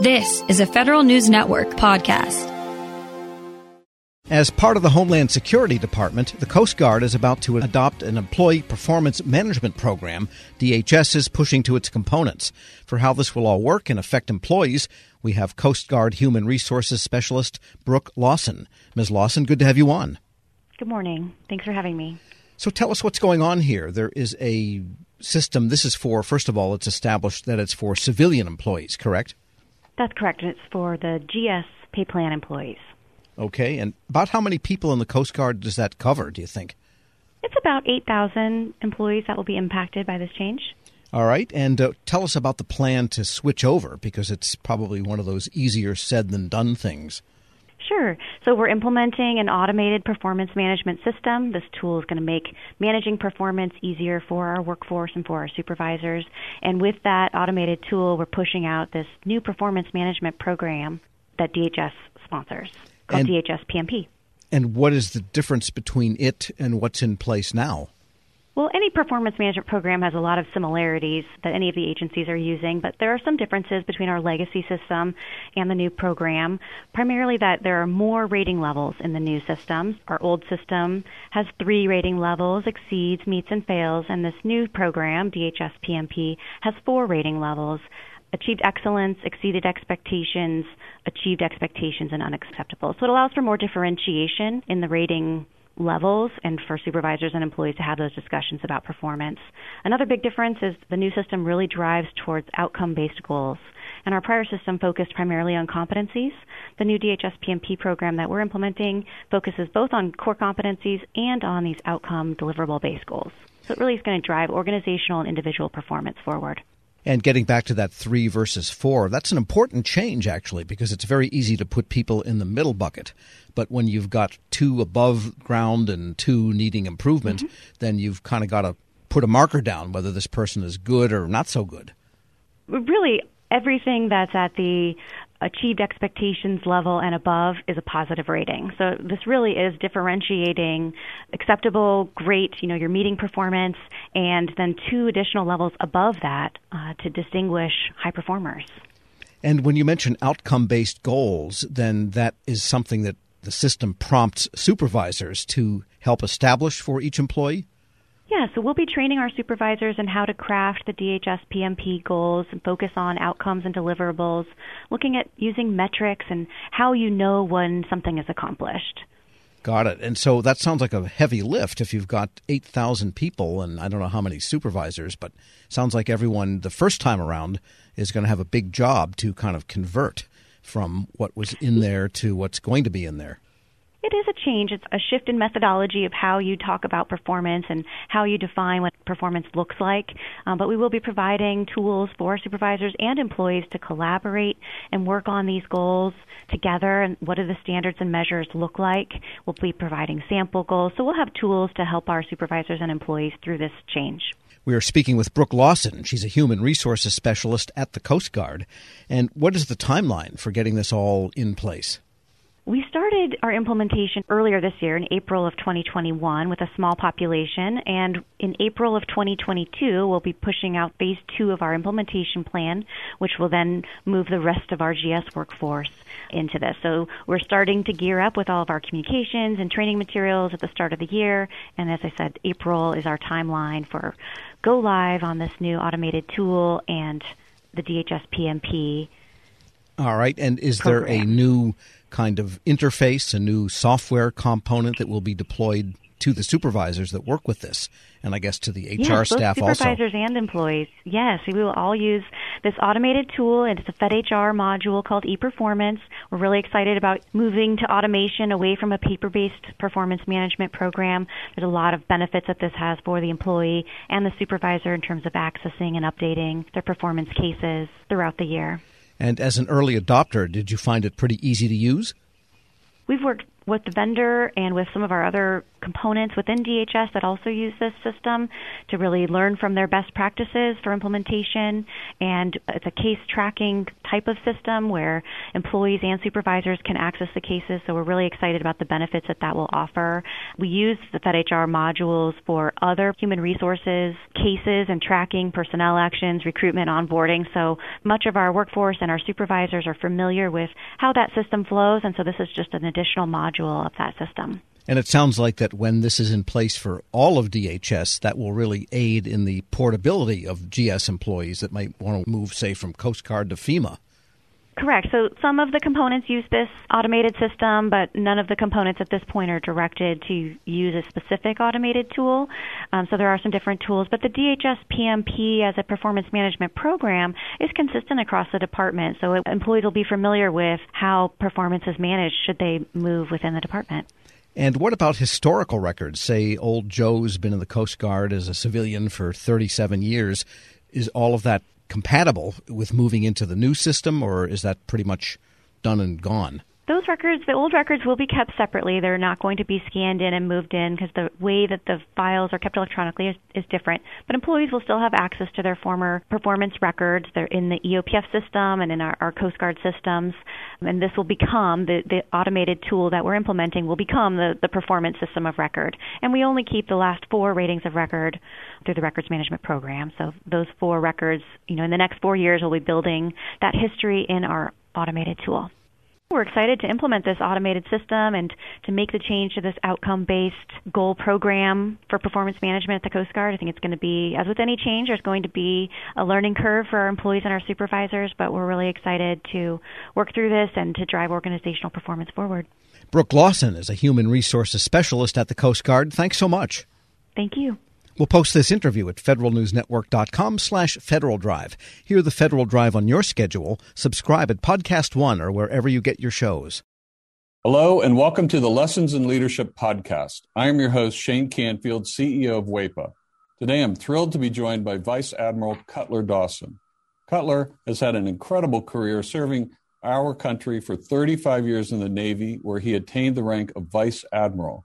This is a Federal News Network podcast. As part of the Homeland Security Department, the Coast Guard is about to adopt an employee performance management program DHS is pushing to its components. For how this will all work and affect employees, we have Coast Guard Human Resources Specialist Brooke Lawson. Ms. Lawson, good to have you on. Good morning. Thanks for having me. So tell us what's going on here. There is a system. This is for, first of all, it's established that it's for civilian employees, correct? That's correct. And it's for the GS pay plan employees. Okay. And about how many people in the Coast Guard does that cover, do you think? It's about 8,000 employees that will be impacted by this change. All right. And uh, tell us about the plan to switch over because it's probably one of those easier said than done things. Sure. So we're implementing an automated performance management system. This tool is going to make managing performance easier for our workforce and for our supervisors. And with that automated tool, we're pushing out this new performance management program that DHS sponsors called and, DHS PMP. And what is the difference between it and what's in place now? Well, any performance management program has a lot of similarities that any of the agencies are using, but there are some differences between our legacy system and the new program. Primarily, that there are more rating levels in the new systems. Our old system has three rating levels exceeds, meets, and fails, and this new program, DHS PMP, has four rating levels achieved excellence, exceeded expectations, achieved expectations, and unacceptable. So it allows for more differentiation in the rating levels and for supervisors and employees to have those discussions about performance. Another big difference is the new system really drives towards outcome based goals. And our prior system focused primarily on competencies. The new DHS PMP program that we're implementing focuses both on core competencies and on these outcome deliverable based goals. So it really is going to drive organizational and individual performance forward. And getting back to that three versus four, that's an important change, actually, because it's very easy to put people in the middle bucket. But when you've got two above ground and two needing improvement, mm-hmm. then you've kind of got to put a marker down whether this person is good or not so good. Really, everything that's at the achieved expectations level and above is a positive rating. So this really is differentiating acceptable, great, you know, your meeting performance, and then two additional levels above that uh, to distinguish high performers. And when you mention outcome based goals, then that is something that the system prompts supervisors to help establish for each employee? Yeah, so we'll be training our supervisors in how to craft the DHS PMP goals and focus on outcomes and deliverables, looking at using metrics and how you know when something is accomplished. Got it. And so that sounds like a heavy lift if you've got 8,000 people and I don't know how many supervisors, but sounds like everyone the first time around is going to have a big job to kind of convert from what was in there to what's going to be in there. It is a change. It's a shift in methodology of how you talk about performance and how you define what performance looks like. Um, but we will be providing tools for supervisors and employees to collaborate and work on these goals together and what do the standards and measures look like. We'll be providing sample goals. So we'll have tools to help our supervisors and employees through this change. We are speaking with Brooke Lawson. She's a human resources specialist at the Coast Guard. And what is the timeline for getting this all in place? We started our implementation earlier this year in April of 2021 with a small population, and in April of 2022, we'll be pushing out phase two of our implementation plan, which will then move the rest of our GS workforce into this. So we're starting to gear up with all of our communications and training materials at the start of the year, and as I said, April is our timeline for go live on this new automated tool and the DHS PMP. All right, and is program. there a new kind of interface, a new software component that will be deployed to the supervisors that work with this, and I guess to the HR yes, staff supervisors also. and employees. Yes, we will all use this automated tool. and It's a FedHR module called ePerformance. We're really excited about moving to automation away from a paper-based performance management program. There's a lot of benefits that this has for the employee and the supervisor in terms of accessing and updating their performance cases throughout the year. And as an early adopter, did you find it pretty easy to use? We've worked with the vendor and with some of our other components within DHS that also use this system to really learn from their best practices for implementation. And it's a case tracking type of system where employees and supervisors can access the cases. So we're really excited about the benefits that that will offer. We use the FedHR modules for other human resources cases and tracking personnel actions, recruitment, onboarding. So much of our workforce and our supervisors are familiar with how that system flows. And so this is just an additional module of that system. And it sounds like that when this is in place for all of DHS, that will really aid in the portability of GS employees that might want to move, say, from Coast Guard to FEMA. Correct. So some of the components use this automated system, but none of the components at this point are directed to use a specific automated tool. Um, so there are some different tools, but the DHS PMP as a performance management program is consistent across the department. So employees will be familiar with how performance is managed should they move within the department. And what about historical records? Say, old Joe's been in the Coast Guard as a civilian for 37 years. Is all of that compatible with moving into the new system, or is that pretty much done and gone? Those records, the old records, will be kept separately. They're not going to be scanned in and moved in because the way that the files are kept electronically is, is, different. But employees will still have access to their former performance records. They're in the EOPF system and in our, our Coast Guard systems. And this will become the, the automated tool that we're implementing will become the, the performance system of record. And we only keep the last four ratings of record through the records management program. So those four records, you know, in the next four years, we'll be building that history in our automated tool. We're excited to implement this automated system and to make the change to this outcome based goal program for performance management at the Coast Guard. I think it's going to be, as with any change, there's going to be a learning curve for our employees and our supervisors, but we're really excited to work through this and to drive organizational performance forward. Brooke Lawson is a human resources specialist at the Coast Guard. Thanks so much. Thank you. We'll post this interview at federalnewsnetwork.com slash Federal Drive. Hear the Federal Drive on your schedule. Subscribe at Podcast One or wherever you get your shows. Hello, and welcome to the Lessons in Leadership podcast. I am your host, Shane Canfield, CEO of FEEA. Today, I'm thrilled to be joined by Vice Admiral Cutler Dawson. Cutler has had an incredible career serving our country for 35 years in the Navy, where he attained the rank of Vice Admiral.